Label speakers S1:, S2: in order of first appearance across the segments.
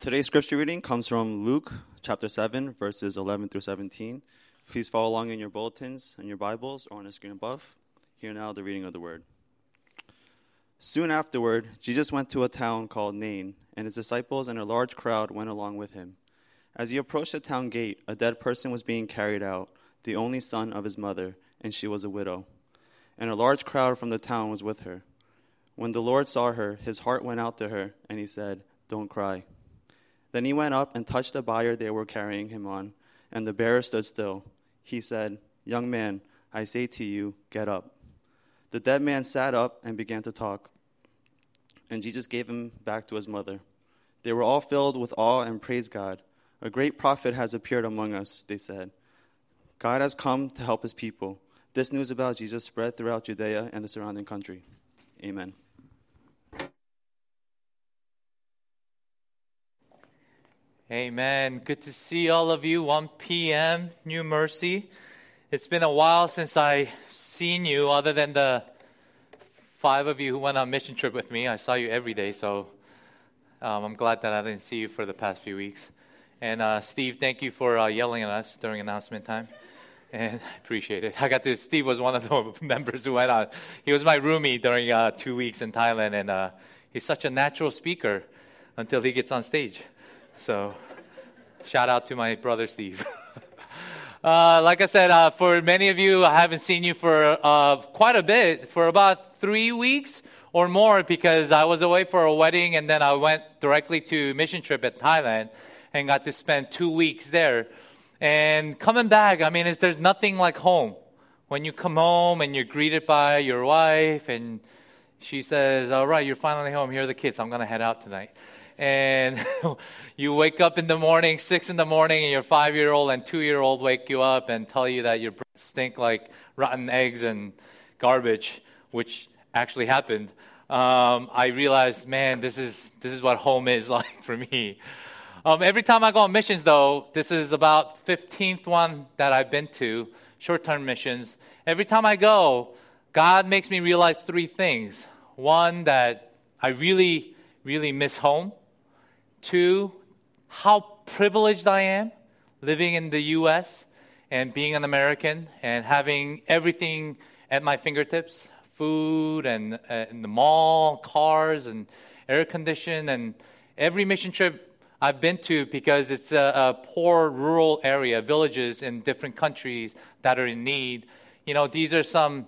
S1: Today's scripture reading comes from Luke chapter 7, verses 11 through 17. Please follow along in your bulletins and your Bibles or on the screen above. Hear now the reading of the word. Soon afterward, Jesus went to a town called Nain, and his disciples and a large crowd went along with him. As he approached the town gate, a dead person was being carried out, the only son of his mother, and she was a widow. And a large crowd from the town was with her. When the Lord saw her, his heart went out to her, and he said, Don't cry. Then he went up and touched the bier they were carrying him on, and the bearer stood still. He said, Young man, I say to you, get up. The dead man sat up and began to talk, and Jesus gave him back to his mother. They were all filled with awe and praised God. A great prophet has appeared among us, they said. God has come to help his people. This news about Jesus spread throughout Judea and the surrounding country. Amen.
S2: Amen. Good to see all of you. 1 p.m. New Mercy. It's been a while since I seen you, other than the five of you who went on mission trip with me. I saw you every day, so um, I'm glad that I didn't see you for the past few weeks. And uh, Steve, thank you for uh, yelling at us during announcement time. And I appreciate it. I got to. Steve was one of the members who went on. He was my roomie during uh, two weeks in Thailand, and uh, he's such a natural speaker until he gets on stage. So, shout out to my brother Steve. uh, like I said, uh, for many of you, I haven't seen you for uh, quite a bit, for about three weeks or more, because I was away for a wedding and then I went directly to mission trip at Thailand and got to spend two weeks there. And coming back, I mean, there's nothing like home. When you come home and you're greeted by your wife and she says, All right, you're finally home. Here are the kids. I'm going to head out tonight and you wake up in the morning, six in the morning, and your five year old and two year old wake you up and tell you that your breath stink like rotten eggs and garbage, which actually happened. Um, I realized, man, this is this is what home is like for me. Um, every time I go on missions, though, this is about 15th one that I've been to, short-term missions. Every time I go, God makes me realize three things. One, that I really, really miss home. Two, how privileged I am living in the U.S. and being an American and having everything at my fingertips food and, uh, and the mall, cars, and air condition, and every mission trip I've been to because it's a, a, poor rural area, villages in different countries that are in need. You know, these are some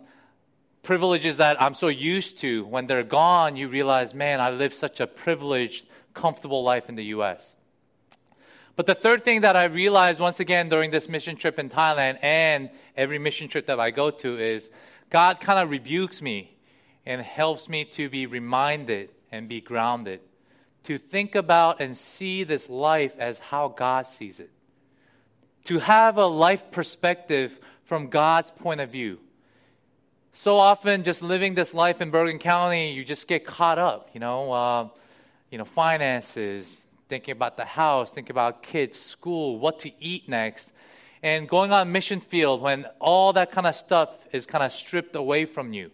S2: privileges that I'm so used to. When they're gone, you realize, man, I live such a privileged comfortable life in the U.S. But the third thing that I realized once again during this mission trip in Thailand and every mission trip that I go to is God kind of rebukes me and helps me to be reminded and be grounded, to think about and see this life as how God sees it, to have a life perspective from God's point of view. So often, just living this life in Bergen County, you just get caught up, you know. Uh, you know, finances, thinking about the house, thinking about kids, school, what to eat next, and going on mission field when all that kind of stuff is kind of stripped away from you.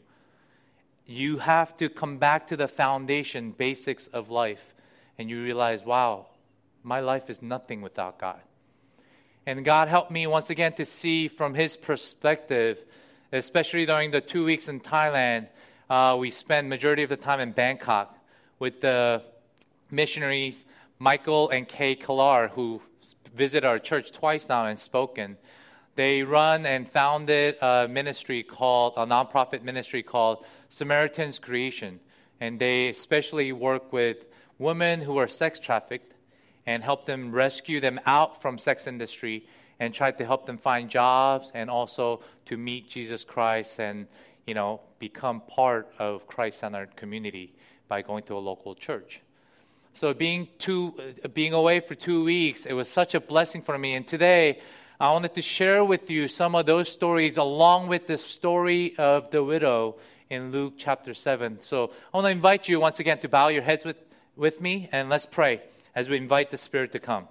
S2: You have to come back to the foundation, basics of life, and you realize, wow, my life is nothing without God. And God helped me once again to see from His perspective, especially during the two weeks in Thailand. Uh, we spent majority of the time in Bangkok with the missionaries, Michael and Kay Kalar, who visit our church twice now and spoken. They run and founded a ministry called, a nonprofit ministry called Samaritan's Creation. And they especially work with women who are sex trafficked and help them rescue them out from sex industry and try to help them find jobs and also to meet Jesus Christ and, you know, become part of Christ-centered community by going to a local church. So being two, uh, being away for two weeks, it was such a blessing for me. And today, I wanted to share with you some of those stories along with the story of the widow in Luke chapter 7. So I want to invite you once again to bow your heads with, with me and let's pray as we invite the Spirit to come.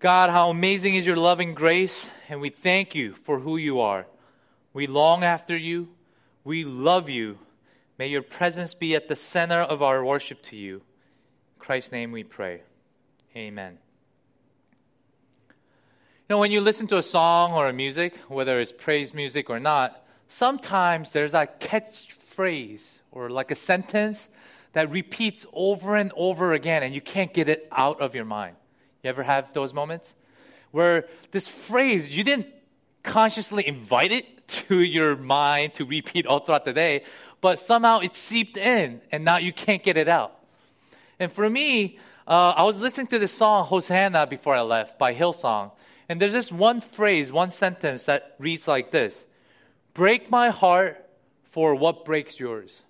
S2: God, how amazing is your loving grace, and we thank you for who you are. We long after you, we love you, May your presence be at the center of our worship to you. Christ's name we pray. Amen. You know, when you listen to a song or a music, whether it's praise music or not, sometimes there's that catchphrase or like a sentence that repeats over and over again and you can't get it out of your mind. You ever have those moments? Where this phrase, you didn't consciously invite it to your mind to repeat all throughout the day, but somehow it seeped in and now you can't get it out. And for me, uh, I was listening to this song, Hosanna, before I left by Hillsong. And there's this one phrase, one sentence that reads like this Break my heart for what breaks yours.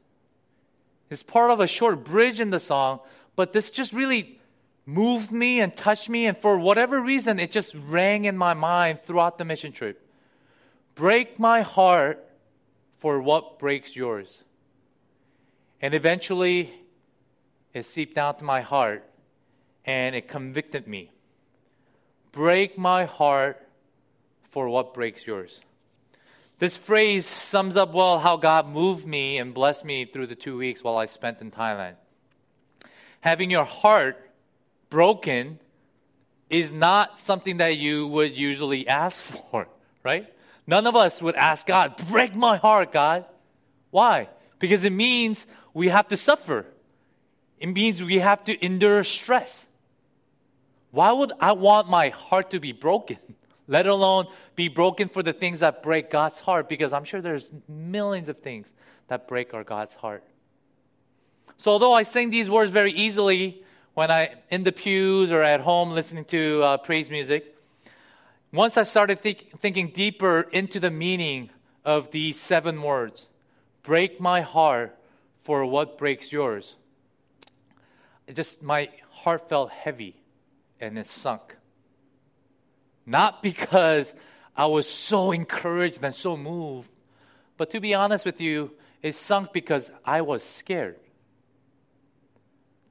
S2: It's part of a short bridge in the song, but this just really moved me and touched me. And for whatever reason, it just rang in my mind throughout the mission trip. Break my heart for what breaks yours. And eventually, it seeped down to my heart and it convicted me. Break my heart for what breaks yours. This phrase sums up well how God moved me and blessed me through the two weeks while I spent in Thailand. Having your heart broken is not something that you would usually ask for, right? None of us would ask God, break my heart, God. Why? Because it means we have to suffer. It means we have to endure stress. Why would I want my heart to be broken? Let alone be broken for the things that break God's heart, because I'm sure there's millions of things that break our God's heart. So although I sing these words very easily when I in the pews or at home listening to uh, praise music, once I started think, thinking deeper into the meaning of these seven words, break my heart for what breaks yours. It just my heart felt heavy and it sunk. Not because I was so encouraged and so moved, but to be honest with you, it sunk because I was scared.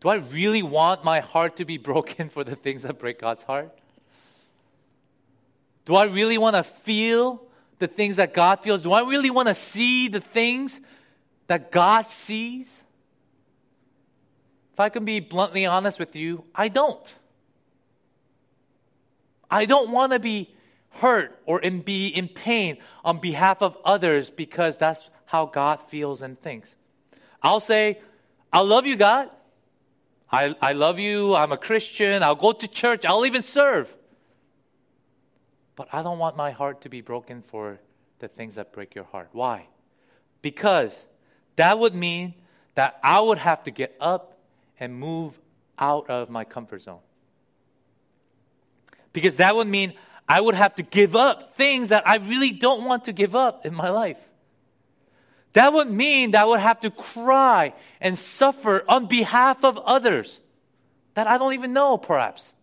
S2: Do I really want my heart to be broken for the things that break God's heart? Do I really want to feel the things that God feels? Do I really want to see the things that God sees? If I can be bluntly honest with you, I don't. I don't want to be hurt or in, be in pain on behalf of others because that's how God feels and thinks. I'll say, I love you, God. I, I love you. I'm a Christian. I'll go to church. I'll even serve. But I don't want my heart to be broken for the things that break your heart. Why? Because that would mean that I would have to get up and move out of my comfort zone because that would mean I would have to give up things that I really don't want to give up in my life. That would mean that I would have to cry and suffer on behalf of others that I don't even know, perhaps.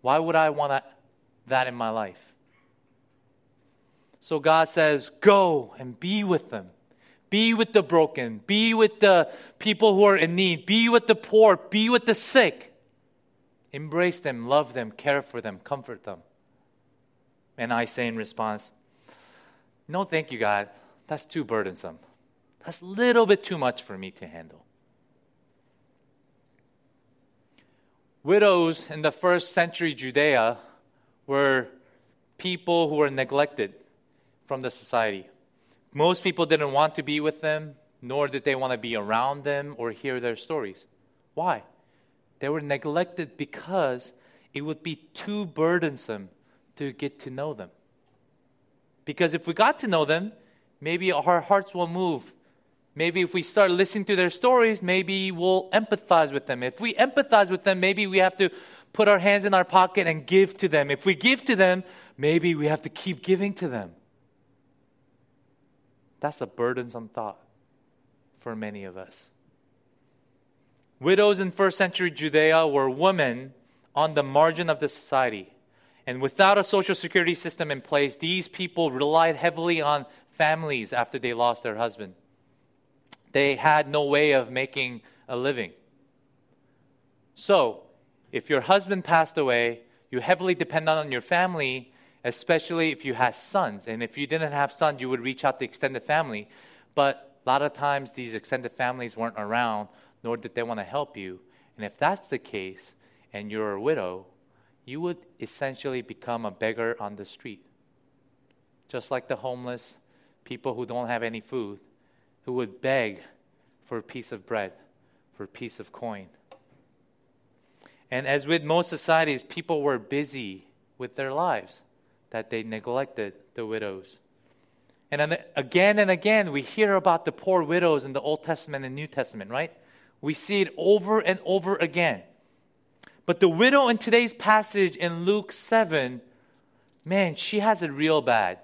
S2: Why would I want that in my life? So God says, Go and be with them. Be with the broken. Be with the people who are in need. Be with the poor. Be with the sick. Embrace them, love them, care for them, comfort them. And I say in response, No, thank you, God. That's too burdensome. That's a little bit too much for me to handle. Widows in the first century Judea were people who were neglected from the society. Most people didn't want to be with them, nor did they want to be around them or hear their stories. Why? They were neglected because it would be too burdensome to get to know them. Because if we got to know them, maybe our hearts will move. Maybe if we start listening to their stories, maybe we'll empathize with them. If we empathize with them, maybe we have to put our hands in our pocket and give to them. If we give to them, maybe we have to keep giving to them. That's a burdensome thought for many of us. Widows in first century Judea were women on the margin of the society. And without a social security system in place, these people relied heavily on families after they lost their husband. They had no way of making a living. So, if your husband passed away, you heavily depended on your family, especially if you had sons. And if you didn't have sons, you would reach out to extended family. But a lot of times, these extended families weren't around nor did they want to help you. And if that's the case, and you're a widow, you would essentially become a beggar on the street. Just like the homeless, people who don't have any food, who would beg for a piece of bread, for a piece of coin. And as with most societies, people were busy with their lives, that they neglected the widows. And then again and again, we hear about the poor widows in the Old Testament and New Testament, right? We see it over and over again. But the widow in today's passage in Luke 7, man, she has it real bad.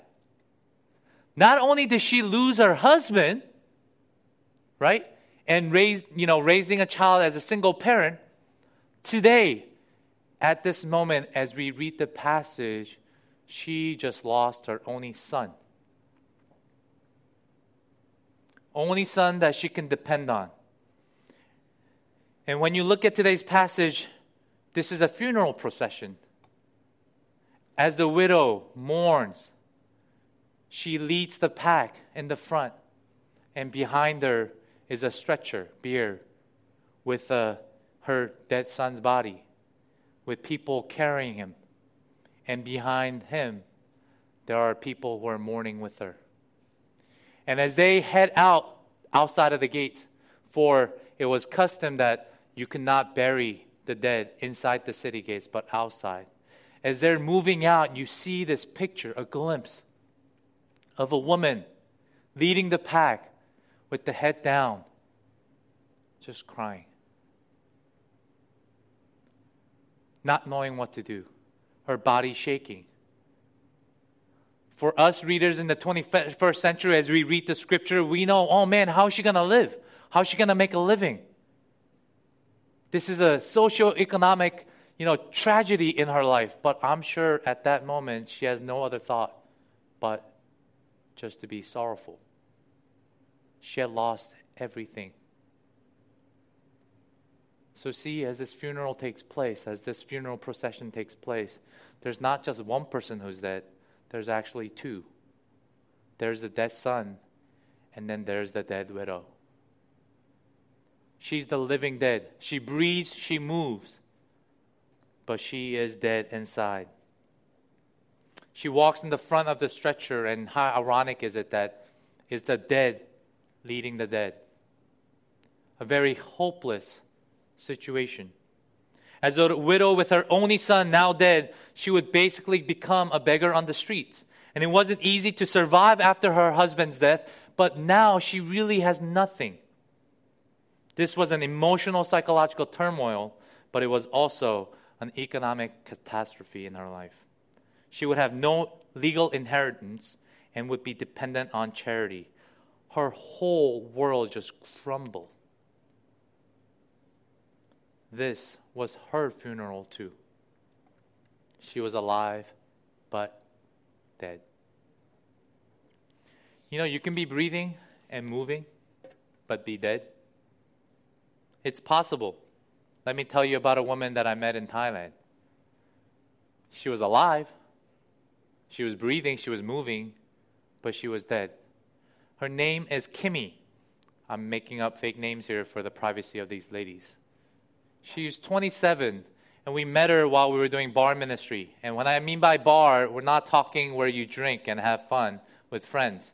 S2: Not only did she lose her husband, right? And raise, you know, raising a child as a single parent, today, at this moment, as we read the passage, she just lost her only son. Only son that she can depend on. And when you look at today's passage, this is a funeral procession. As the widow mourns, she leads the pack in the front, and behind her is a stretcher, bier, with uh, her dead son's body, with people carrying him. And behind him, there are people who are mourning with her. And as they head out outside of the gates, for it was custom that you could not bury the dead inside the city gates, but outside. As they're moving out, you see this picture, a glimpse of a woman leading the pack with the head down, just crying, not knowing what to do, her body shaking. For us readers in the 21st century, as we read the scripture, we know, oh man, how is she going to live? How is she going to make a living? This is a socio-economic, you know, tragedy in her life. But I'm sure at that moment she has no other thought but just to be sorrowful. She had lost everything. So, see, as this funeral takes place, as this funeral procession takes place, there's not just one person who's dead, there's actually two. There's the dead son, and then there's the dead widow. She's the living dead. She breathes, she moves, but she is dead inside. She walks in the front of the stretcher, and how ironic is it that it's the dead leading the dead? A very hopeless situation. As a widow with her only son now dead, she would basically become a beggar on the streets. And it wasn't easy to survive after her husband's death, but now she really has nothing. This was an emotional, psychological turmoil, but it was also an economic catastrophe in her life. She would have no legal inheritance and would be dependent on charity. Her whole world just crumbled. This was her funeral, too. She was alive, but dead. You know, you can be breathing and moving, but be dead. It's possible. Let me tell you about a woman that I met in Thailand. She was alive, she was breathing, she was moving, but she was dead. Her name is Kimmy. I'm making up fake names here for the privacy of these ladies. She's 27, and we met her while we were doing bar ministry. And when I mean by bar, we're not talking where you drink and have fun with friends.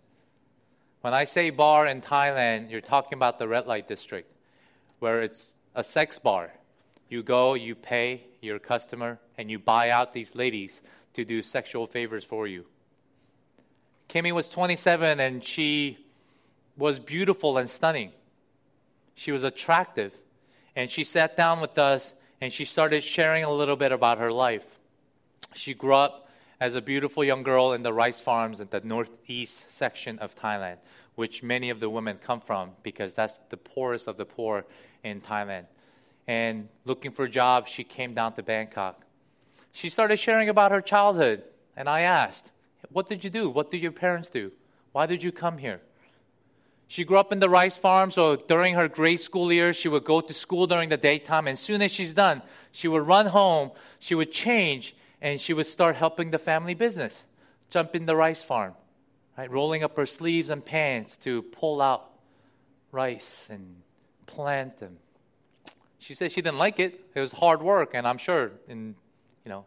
S2: When I say bar in Thailand, you're talking about the red light district where it's a sex bar. You go, you pay your customer, and you buy out these ladies to do sexual favors for you. Kimmy was 27 and she was beautiful and stunning. She was attractive. And she sat down with us and she started sharing a little bit about her life. She grew up as a beautiful young girl in the rice farms in the northeast section of Thailand, which many of the women come from because that's the poorest of the poor in Thailand. And looking for a job, she came down to Bangkok. She started sharing about her childhood, and I asked, What did you do? What did your parents do? Why did you come here? She grew up in the rice farm, so during her grade school years, she would go to school during the daytime. And as soon as she's done, she would run home, she would change, and she would start helping the family business, jump in the rice farm, right? rolling up her sleeves and pants to pull out rice and plant them, She said she didn't like it. It was hard work, and I'm sure in, you know,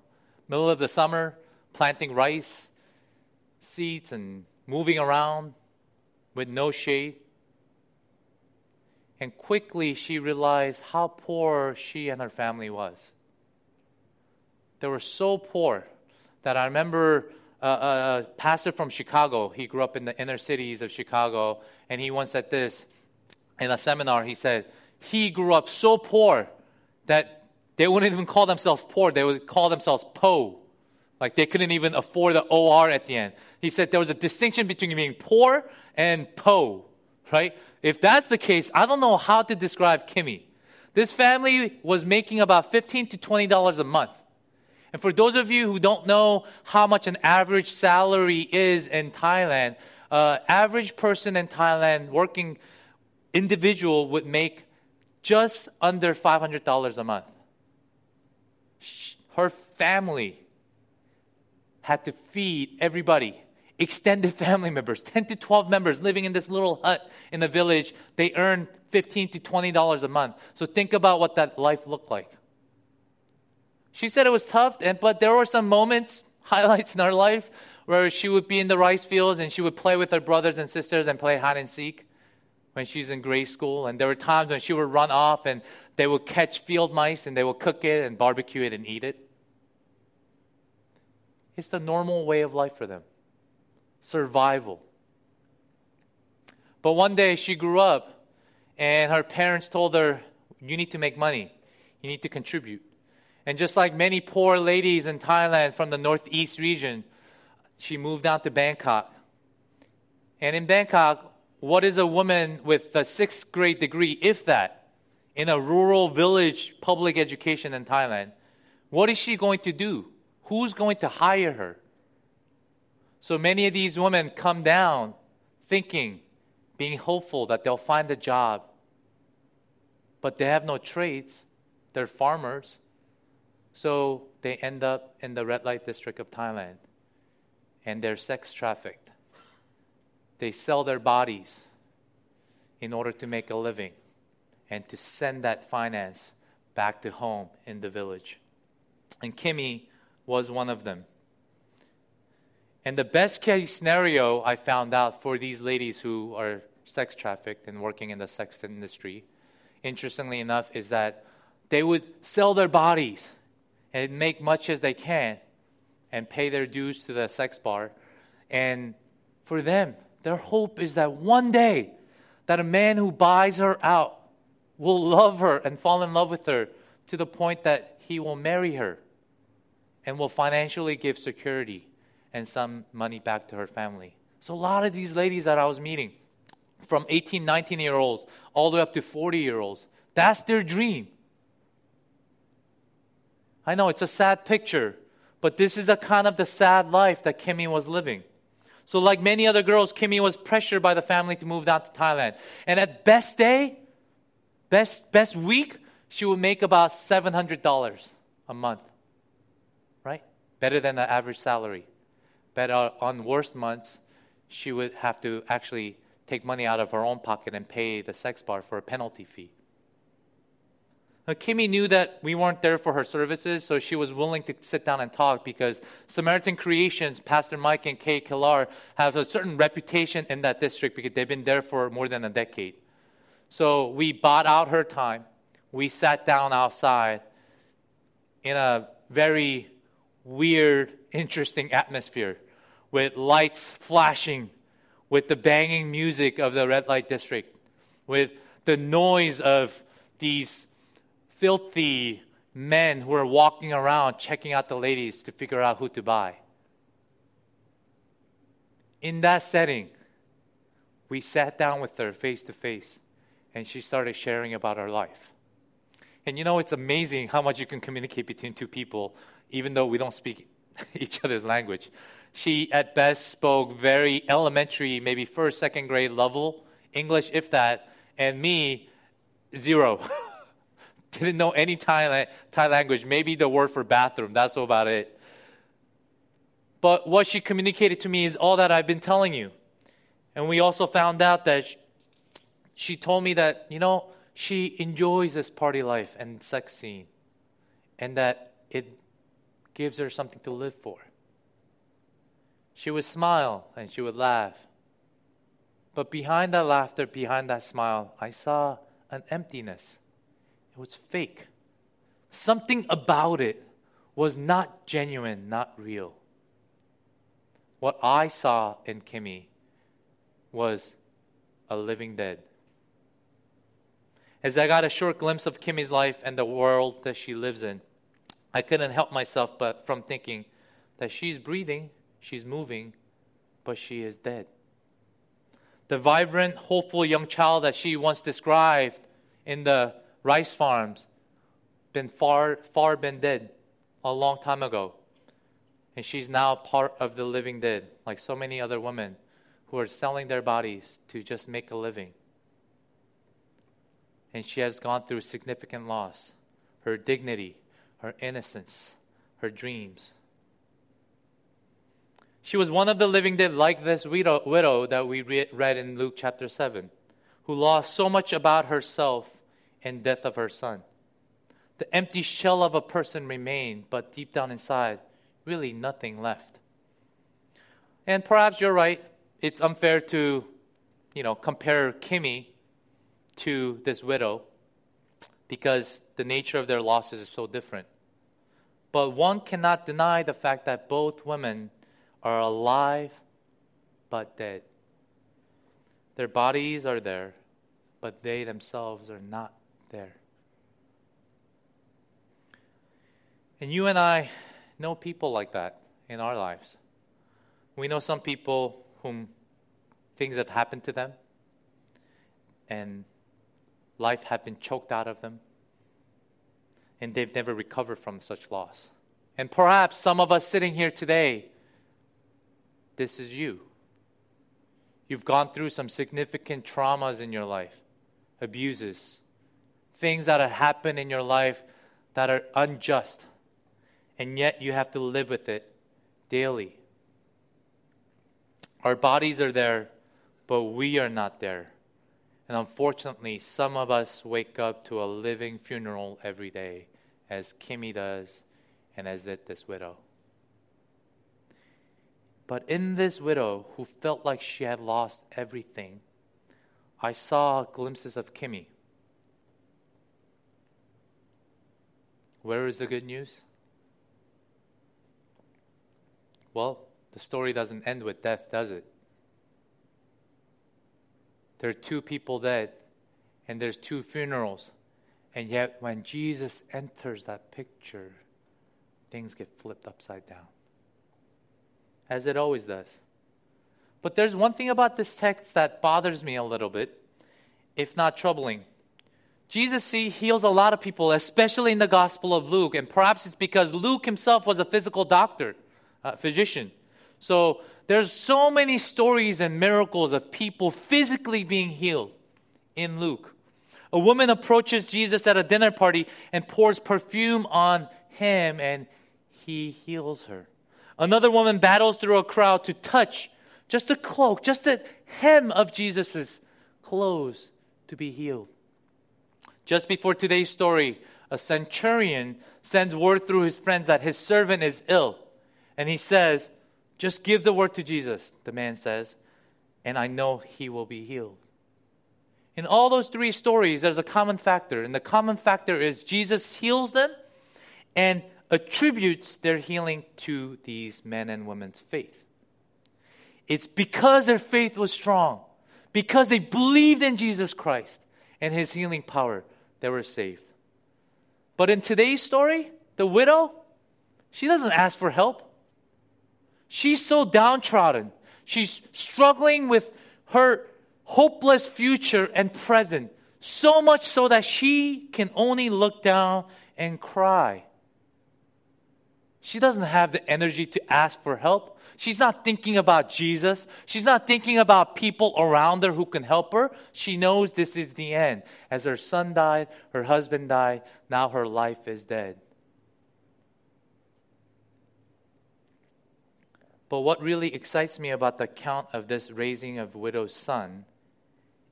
S2: middle of the summer, planting rice, seeds, and moving around with no shade. And quickly she realized how poor she and her family was. They were so poor that I remember a, a pastor from Chicago. He grew up in the inner cities of Chicago, and he once said this in a seminar. He said he grew up so poor that they wouldn't even call themselves poor; they would call themselves po. Like they couldn't even afford the OR at the end. He said there was a distinction between being poor and po, right? If that's the case, I don't know how to describe Kimmy. This family was making about 15 to $20 a month. And for those of you who don't know how much an average salary is in Thailand, uh, average person in Thailand working individual would make just under $500 a month. Her family had to feed everybody, extended family members, 10 to 12 members living in this little hut in the village. They earn 15 to $20 a month. So think about what that life looked like. She said it was tough, and, but there were some moments, highlights in her life, where she would be in the rice fields and she would play with her brothers and sisters and play hide and seek when she's in grade school. And there were times when she would run off and they would catch field mice and they would cook it and barbecue it and eat it. It's the normal way of life for them survival. But one day she grew up and her parents told her, You need to make money, you need to contribute. And just like many poor ladies in Thailand from the northeast region, she moved down to Bangkok. And in Bangkok, what is a woman with a sixth grade degree, if that, in a rural village public education in Thailand? What is she going to do? Who's going to hire her? So many of these women come down thinking, being hopeful that they'll find a job. But they have no trades, they're farmers. So they end up in the red light district of Thailand and they're sex trafficked. They sell their bodies in order to make a living and to send that finance back to home in the village. And Kimmy was one of them. And the best case scenario I found out for these ladies who are sex trafficked and working in the sex industry, interestingly enough, is that they would sell their bodies and make much as they can and pay their dues to the sex bar. And for them, their hope is that one day that a man who buys her out will love her and fall in love with her to the point that he will marry her and will financially give security and some money back to her family. So a lot of these ladies that I was meeting, from 18, 19 year olds all the way up to 40 year olds, that's their dream. I know it's a sad picture, but this is a kind of the sad life that Kimmy was living. So, like many other girls, Kimmy was pressured by the family to move down to Thailand. And at best day, best, best week, she would make about $700 a month. Right? Better than the average salary. But uh, on worst months, she would have to actually take money out of her own pocket and pay the sex bar for a penalty fee. Now, Kimmy knew that we weren't there for her services, so she was willing to sit down and talk because Samaritan Creations, Pastor Mike and Kay Killar, have a certain reputation in that district because they've been there for more than a decade. So we bought out her time. We sat down outside in a very weird, interesting atmosphere with lights flashing, with the banging music of the red light district, with the noise of these filthy men who are walking around checking out the ladies to figure out who to buy. In that setting, we sat down with her face to face and she started sharing about her life. And you know, it's amazing how much you can communicate between two people, even though we don't speak each other's language. She, at best, spoke very elementary, maybe first, second grade level English, if that, and me, zero. didn't know any Thai, Thai language, maybe the word for bathroom, that's about it. But what she communicated to me is all that I've been telling you. And we also found out that she, she told me that, you know, she enjoys this party life and sex scene, and that it gives her something to live for. She would smile and she would laugh. But behind that laughter, behind that smile, I saw an emptiness. It was fake. Something about it was not genuine, not real. What I saw in Kimmy was a living dead. As I got a short glimpse of Kimmy's life and the world that she lives in, I couldn't help myself but from thinking that she's breathing, she's moving, but she is dead. The vibrant, hopeful young child that she once described in the rice farms been far far been dead a long time ago. And she's now part of the living dead, like so many other women who are selling their bodies to just make a living. And she has gone through significant loss her dignity, her innocence, her dreams. She was one of the living dead, like this widow, widow that we read in Luke chapter 7, who lost so much about herself in death of her son. The empty shell of a person remained, but deep down inside, really nothing left. And perhaps you're right. It's unfair to, you know, compare Kimmy to this widow because the nature of their losses is so different. But one cannot deny the fact that both women are alive but dead. Their bodies are there, but they themselves are not there. And you and I know people like that in our lives. We know some people whom things have happened to them and life had been choked out of them and they've never recovered from such loss. And perhaps some of us sitting here today, this is you. You've gone through some significant traumas in your life, abuses, things that have happened in your life that are unjust, and yet you have to live with it daily. Our bodies are there, but we are not there. And unfortunately, some of us wake up to a living funeral every day, as Kimmy does, and as did this widow. But in this widow who felt like she had lost everything, I saw glimpses of Kimmy. Where is the good news? Well, the story doesn't end with death, does it? There are two people dead, and there's two funerals. And yet, when Jesus enters that picture, things get flipped upside down, as it always does. But there's one thing about this text that bothers me a little bit, if not troubling. Jesus see, heals a lot of people, especially in the Gospel of Luke, and perhaps it's because Luke himself was a physical doctor, a physician. So there's so many stories and miracles of people physically being healed in Luke. A woman approaches Jesus at a dinner party and pours perfume on him, and he heals her. Another woman battles through a crowd to touch just a cloak, just the hem of Jesus' clothes to be healed. Just before today's story, a centurion sends word through his friends that his servant is ill. And he says, just give the word to Jesus, the man says, and I know he will be healed. In all those three stories, there's a common factor, and the common factor is Jesus heals them and attributes their healing to these men and women's faith. It's because their faith was strong, because they believed in Jesus Christ and his healing power, they were saved. But in today's story, the widow, she doesn't ask for help. She's so downtrodden. She's struggling with her hopeless future and present, so much so that she can only look down and cry. She doesn't have the energy to ask for help. She's not thinking about Jesus. She's not thinking about people around her who can help her. She knows this is the end. As her son died, her husband died, now her life is dead. But what really excites me about the account of this raising of widow's son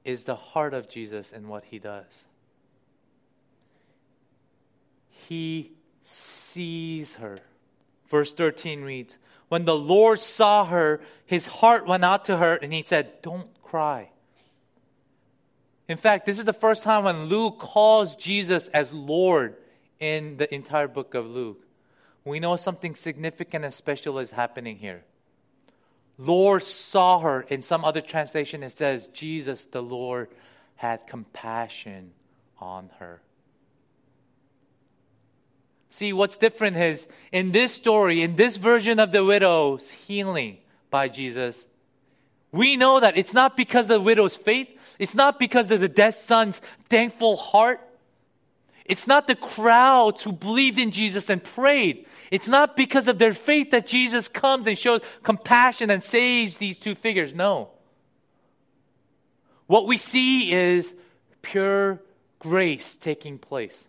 S2: is the heart of Jesus in what he does. He sees her. Verse 13 reads When the Lord saw her, his heart went out to her, and he said, Don't cry. In fact, this is the first time when Luke calls Jesus as Lord in the entire book of Luke. We know something significant and special is happening here. Lord saw her. In some other translation, it says, Jesus, the Lord, had compassion on her. See, what's different is in this story, in this version of the widow's healing by Jesus, we know that it's not because of the widow's faith, it's not because of the dead son's thankful heart, it's not the crowds who believed in Jesus and prayed. It's not because of their faith that Jesus comes and shows compassion and saves these two figures. No. What we see is pure grace taking place.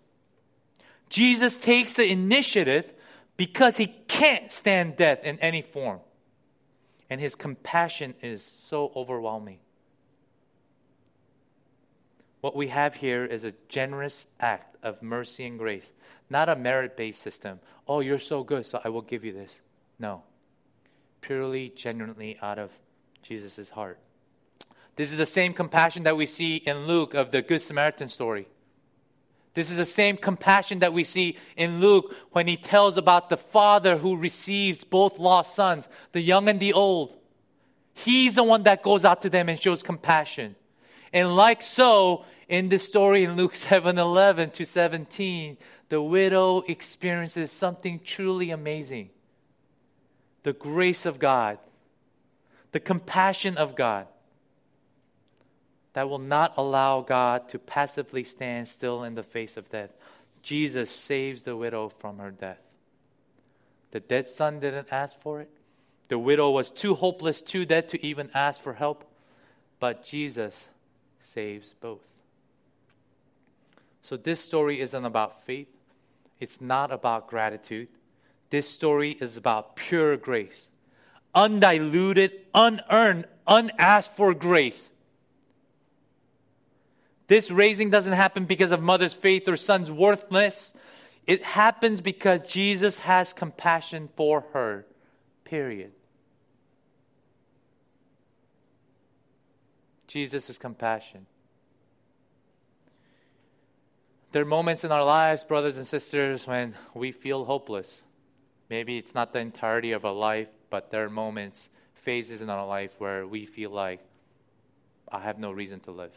S2: Jesus takes the initiative because he can't stand death in any form. And his compassion is so overwhelming. What we have here is a generous act of mercy and grace, not a merit based system. Oh, you're so good, so I will give you this. No. Purely, genuinely out of Jesus' heart. This is the same compassion that we see in Luke of the Good Samaritan story. This is the same compassion that we see in Luke when he tells about the father who receives both lost sons, the young and the old. He's the one that goes out to them and shows compassion. And like so, in this story in Luke 7 11 to 17, the widow experiences something truly amazing the grace of God, the compassion of God that will not allow God to passively stand still in the face of death. Jesus saves the widow from her death. The dead son didn't ask for it. The widow was too hopeless, too dead to even ask for help. But Jesus saves both. So this story isn't about faith, it's not about gratitude. This story is about pure grace, undiluted, unearned, unasked for grace. This raising doesn't happen because of mother's faith or son's worthlessness. It happens because Jesus has compassion for her. Period. Jesus compassion. There are moments in our lives, brothers and sisters, when we feel hopeless. Maybe it's not the entirety of our life, but there are moments, phases in our life where we feel like, I have no reason to live.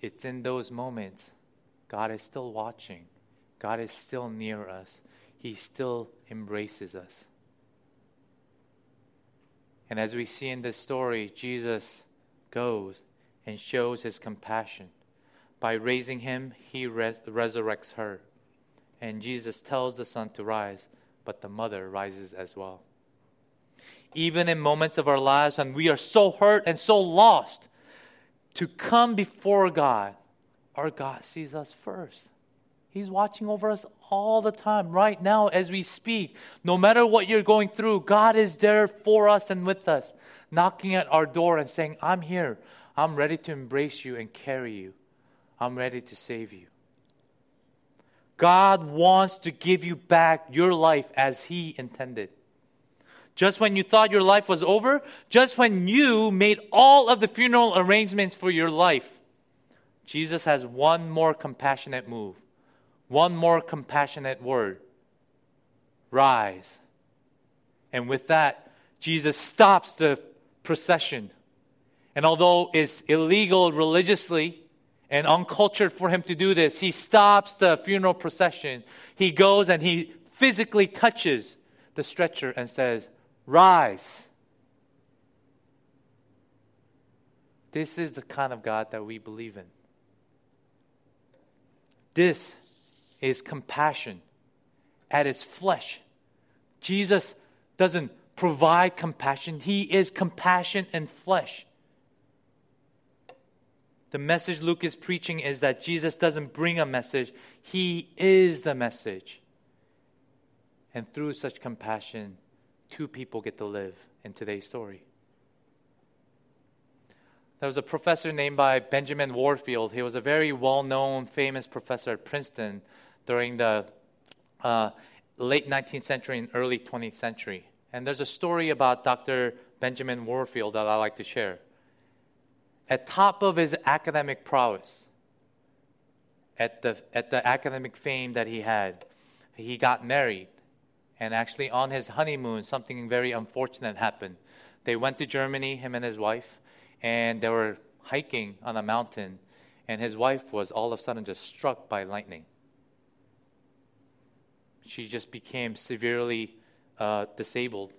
S2: It's in those moments God is still watching, God is still near us, He still embraces us. And as we see in this story, Jesus goes and shows his compassion. By raising him, he res- resurrects her. And Jesus tells the son to rise, but the mother rises as well. Even in moments of our lives when we are so hurt and so lost, to come before God, our God sees us first. He's watching over us all the time, right now, as we speak. No matter what you're going through, God is there for us and with us, knocking at our door and saying, I'm here. I'm ready to embrace you and carry you. I'm ready to save you. God wants to give you back your life as He intended. Just when you thought your life was over, just when you made all of the funeral arrangements for your life, Jesus has one more compassionate move, one more compassionate word rise. And with that, Jesus stops the procession and although it's illegal religiously and uncultured for him to do this, he stops the funeral procession. He goes and he physically touches the stretcher and says, Rise. This is the kind of God that we believe in. This is compassion at its flesh. Jesus doesn't provide compassion, He is compassion and flesh. The message Luke is preaching is that Jesus doesn't bring a message, He is the message. And through such compassion, two people get to live in today's story. there was a professor named by Benjamin Warfield. He was a very well-known, famous professor at Princeton during the uh, late 19th century and early 20th century. And there's a story about Dr. Benjamin Warfield that I like to share. At top of his academic prowess, at the, at the academic fame that he had, he got married. And actually, on his honeymoon, something very unfortunate happened. They went to Germany, him and his wife, and they were hiking on a mountain, and his wife was all of a sudden just struck by lightning. She just became severely uh, disabled.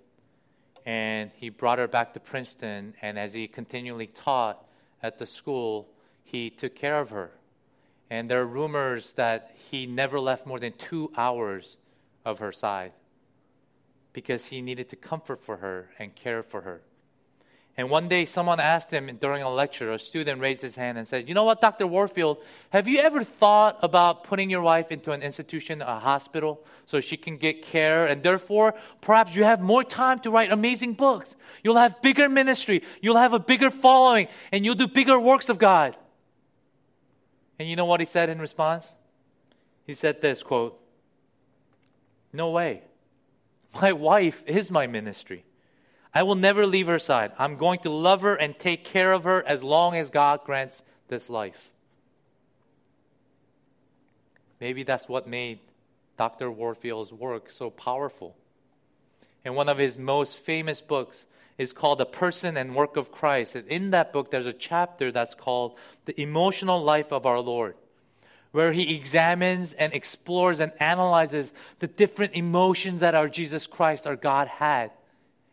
S2: And he brought her back to Princeton, and as he continually taught at the school, he took care of her. And there are rumors that he never left more than two hours of her side because he needed to comfort for her and care for her. And one day, someone asked him during a lecture, a student raised his hand and said, You know what, Dr. Warfield, have you ever thought about putting your wife into an institution, a hospital, so she can get care? And therefore, perhaps you have more time to write amazing books. You'll have bigger ministry, you'll have a bigger following, and you'll do bigger works of God. And you know what he said in response? He said this quote, No way. My wife is my ministry. I will never leave her side. I'm going to love her and take care of her as long as God grants this life. Maybe that's what made Dr. Warfield's work so powerful. And one of his most famous books is called The Person and Work of Christ. And in that book, there's a chapter that's called The Emotional Life of Our Lord, where he examines and explores and analyzes the different emotions that our Jesus Christ, our God, had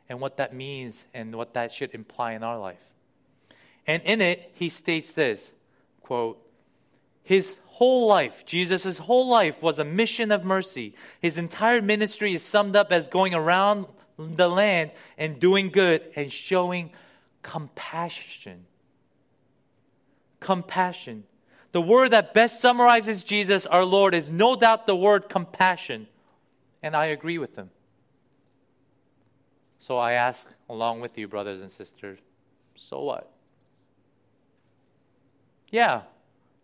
S2: and what that means and what that should imply in our life. And in it, he states this quote, his whole life, Jesus' whole life was a mission of mercy. His entire ministry is summed up as going around the land and doing good and showing compassion. Compassion. The word that best summarizes Jesus, our Lord, is no doubt the word compassion. And I agree with him. So I ask along with you, brothers and sisters, so what? Yeah,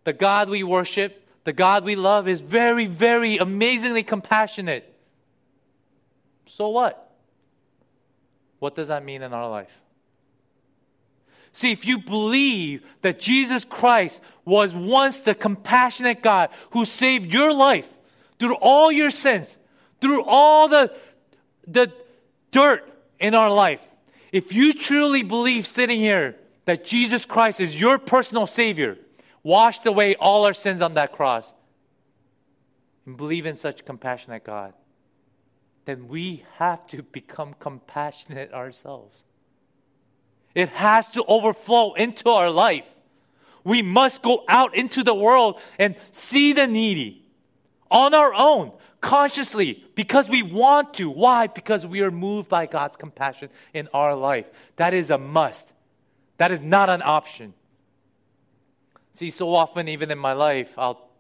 S2: the God we worship, the God we love is very, very amazingly compassionate. So what? What does that mean in our life? See, if you believe that Jesus Christ was once the compassionate God who saved your life through all your sins, through all the, the dirt in our life, if you truly believe sitting here that Jesus Christ is your personal Savior, washed away all our sins on that cross, and believe in such compassionate God, then we have to become compassionate ourselves. It has to overflow into our life. We must go out into the world and see the needy on our own consciously because we want to. Why? Because we are moved by God's compassion in our life. That is a must, that is not an option. See, so often, even in my life, I'll,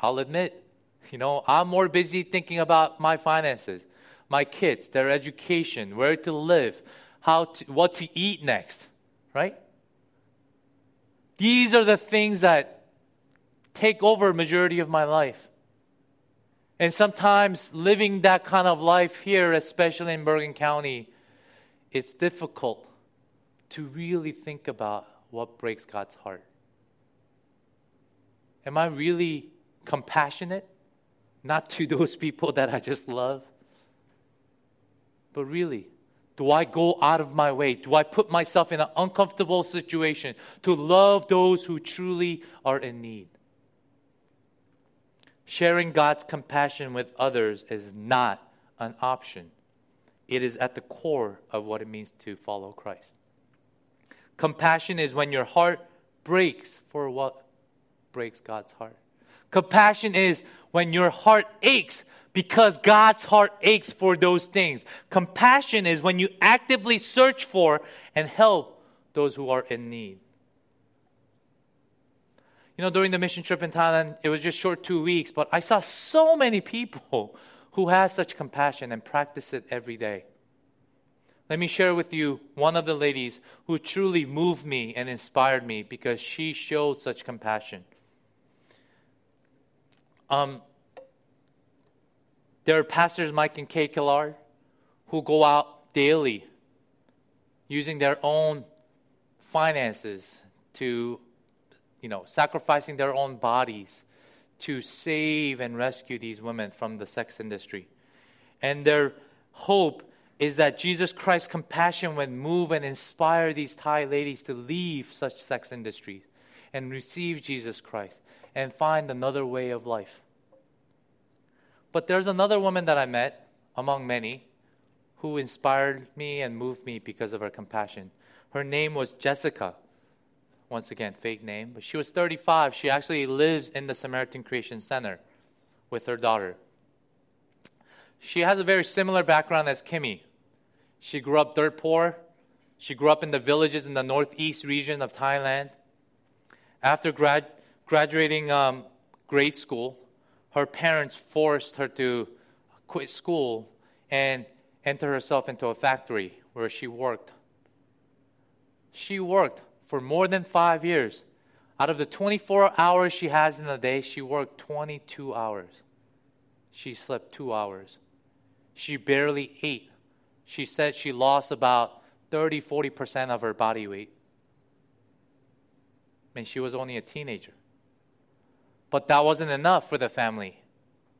S2: I'll admit, you know, I'm more busy thinking about my finances, my kids, their education, where to live, how to, what to eat next, right? These are the things that take over majority of my life. And sometimes living that kind of life here, especially in Bergen County, it's difficult to really think about what breaks God's heart. Am I really compassionate? Not to those people that I just love, but really, do I go out of my way? Do I put myself in an uncomfortable situation to love those who truly are in need? Sharing God's compassion with others is not an option. It is at the core of what it means to follow Christ. Compassion is when your heart breaks for what breaks God's heart. Compassion is when your heart aches because God's heart aches for those things. Compassion is when you actively search for and help those who are in need. You know, during the mission trip in Thailand, it was just short two weeks, but I saw so many people who had such compassion and practice it every day. Let me share with you one of the ladies who truly moved me and inspired me because she showed such compassion. Um, there are pastors Mike and Kay Killard who go out daily using their own finances to, you know, sacrificing their own bodies to save and rescue these women from the sex industry. And their hope is that Jesus Christ's compassion would move and inspire these Thai ladies to leave such sex industries and receive Jesus Christ and find another way of life. But there's another woman that I met, among many, who inspired me and moved me because of her compassion. Her name was Jessica. Once again, fake name, but she was 35. She actually lives in the Samaritan Creation Center with her daughter. She has a very similar background as Kimmy. She grew up dirt poor. She grew up in the villages in the northeast region of Thailand. After grad, graduating um, grade school, her parents forced her to quit school and enter herself into a factory where she worked. She worked for more than five years. Out of the 24 hours she has in a day, she worked 22 hours. She slept two hours. She barely ate. She said she lost about 30 40% of her body weight. And she was only a teenager. But that wasn't enough for the family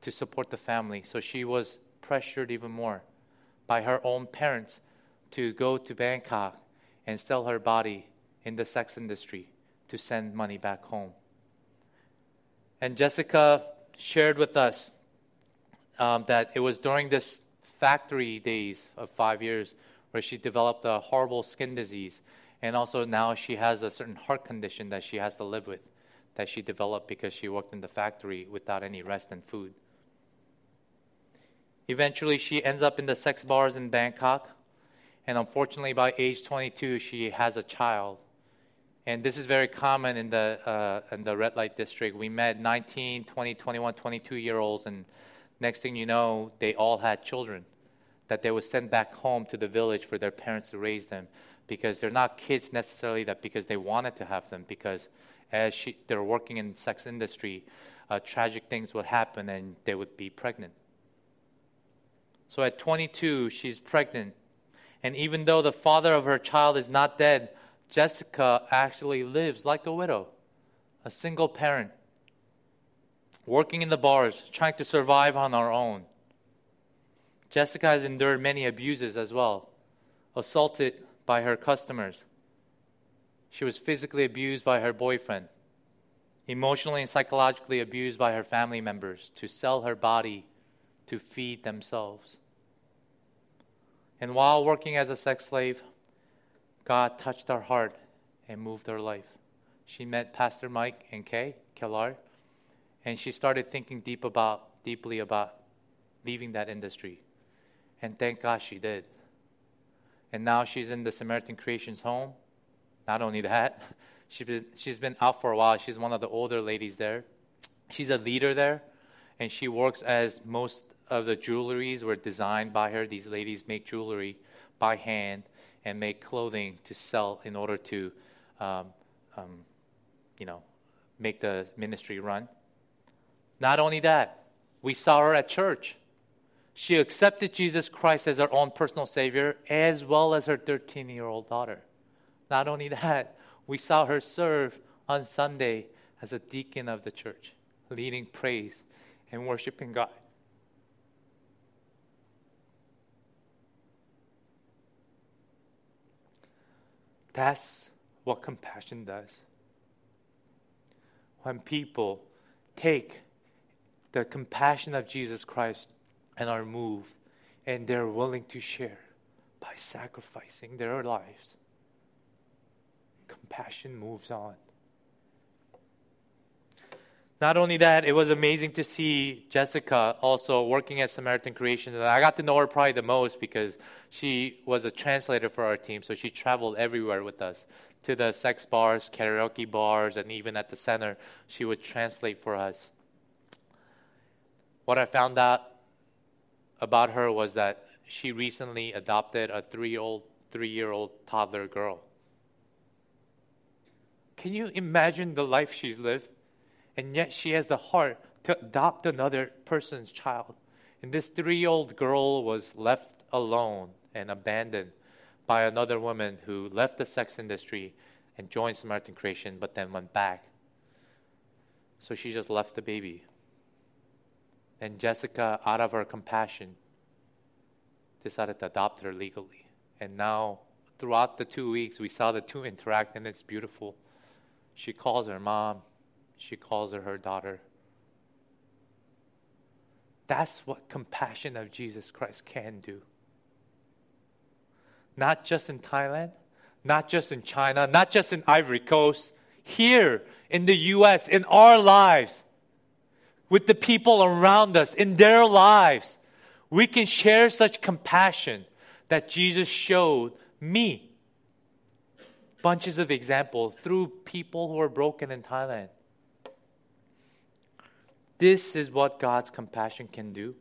S2: to support the family. So she was pressured even more by her own parents to go to Bangkok and sell her body in the sex industry to send money back home. And Jessica shared with us um, that it was during this factory days of five years where she developed a horrible skin disease. And also now she has a certain heart condition that she has to live with that she developed because she worked in the factory without any rest and food. Eventually, she ends up in the sex bars in Bangkok. And unfortunately, by age 22, she has a child. And this is very common in the, uh, in the red light district. We met 19, 20, 21, 22 year olds, and next thing you know, they all had children that they would send back home to the village for their parents to raise them because they're not kids necessarily that because they wanted to have them because as she, they're working in sex industry, uh, tragic things would happen and they would be pregnant. So at 22, she's pregnant. And even though the father of her child is not dead, Jessica actually lives like a widow, a single parent, working in the bars, trying to survive on her own. Jessica has endured many abuses as well, assaulted by her customers, she was physically abused by her boyfriend, emotionally and psychologically abused by her family members to sell her body to feed themselves. And while working as a sex slave, God touched her heart and moved her life. She met Pastor Mike and Kay Kellar, and she started thinking deep about, deeply about leaving that industry. And thank God she did. And now she's in the Samaritan Creations home not only that, she been, she's been out for a while. She's one of the older ladies there. She's a leader there, and she works as most of the jewelries were designed by her. These ladies make jewelry by hand and make clothing to sell in order to, um, um, you know, make the ministry run. Not only that, we saw her at church. She accepted Jesus Christ as her own personal Savior as well as her 13 year old daughter. Not only that, we saw her serve on Sunday as a deacon of the church, leading praise and worshiping God. That's what compassion does. When people take the compassion of Jesus Christ and are moved, and they're willing to share by sacrificing their lives compassion moves on. Not only that, it was amazing to see Jessica also working at Samaritan Creation. And I got to know her probably the most because she was a translator for our team. So she traveled everywhere with us to the sex bars, karaoke bars, and even at the center, she would translate for us. What I found out about her was that she recently adopted a three-year-old, three-year-old toddler girl. Can you imagine the life she's lived? And yet she has the heart to adopt another person's child. And this three-year-old girl was left alone and abandoned by another woman who left the sex industry and joined Samaritan Creation, but then went back. So she just left the baby. And Jessica, out of her compassion, decided to adopt her legally. And now, throughout the two weeks, we saw the two interact, and it's beautiful. She calls her mom, she calls her her daughter. That's what compassion of Jesus Christ can do. Not just in Thailand, not just in China, not just in Ivory Coast, here in the US, in our lives, with the people around us, in their lives, we can share such compassion that Jesus showed me. Bunches of examples through people who are broken in Thailand. This is what God's compassion can do.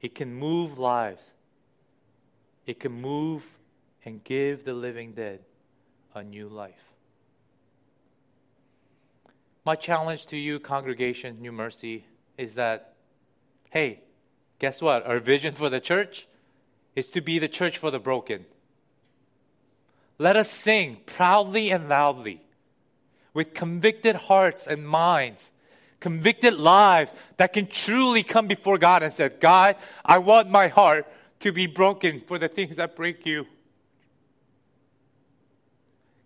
S2: It can move lives. It can move and give the living dead a new life. My challenge to you, congregation, New Mercy, is that, hey, guess what? Our vision for the church is to be the church for the broken. Let us sing proudly and loudly with convicted hearts and minds, convicted lives that can truly come before God and say, God, I want my heart to be broken for the things that break you.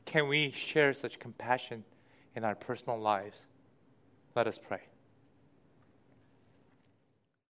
S2: Can we share such compassion in our personal lives? Let us pray.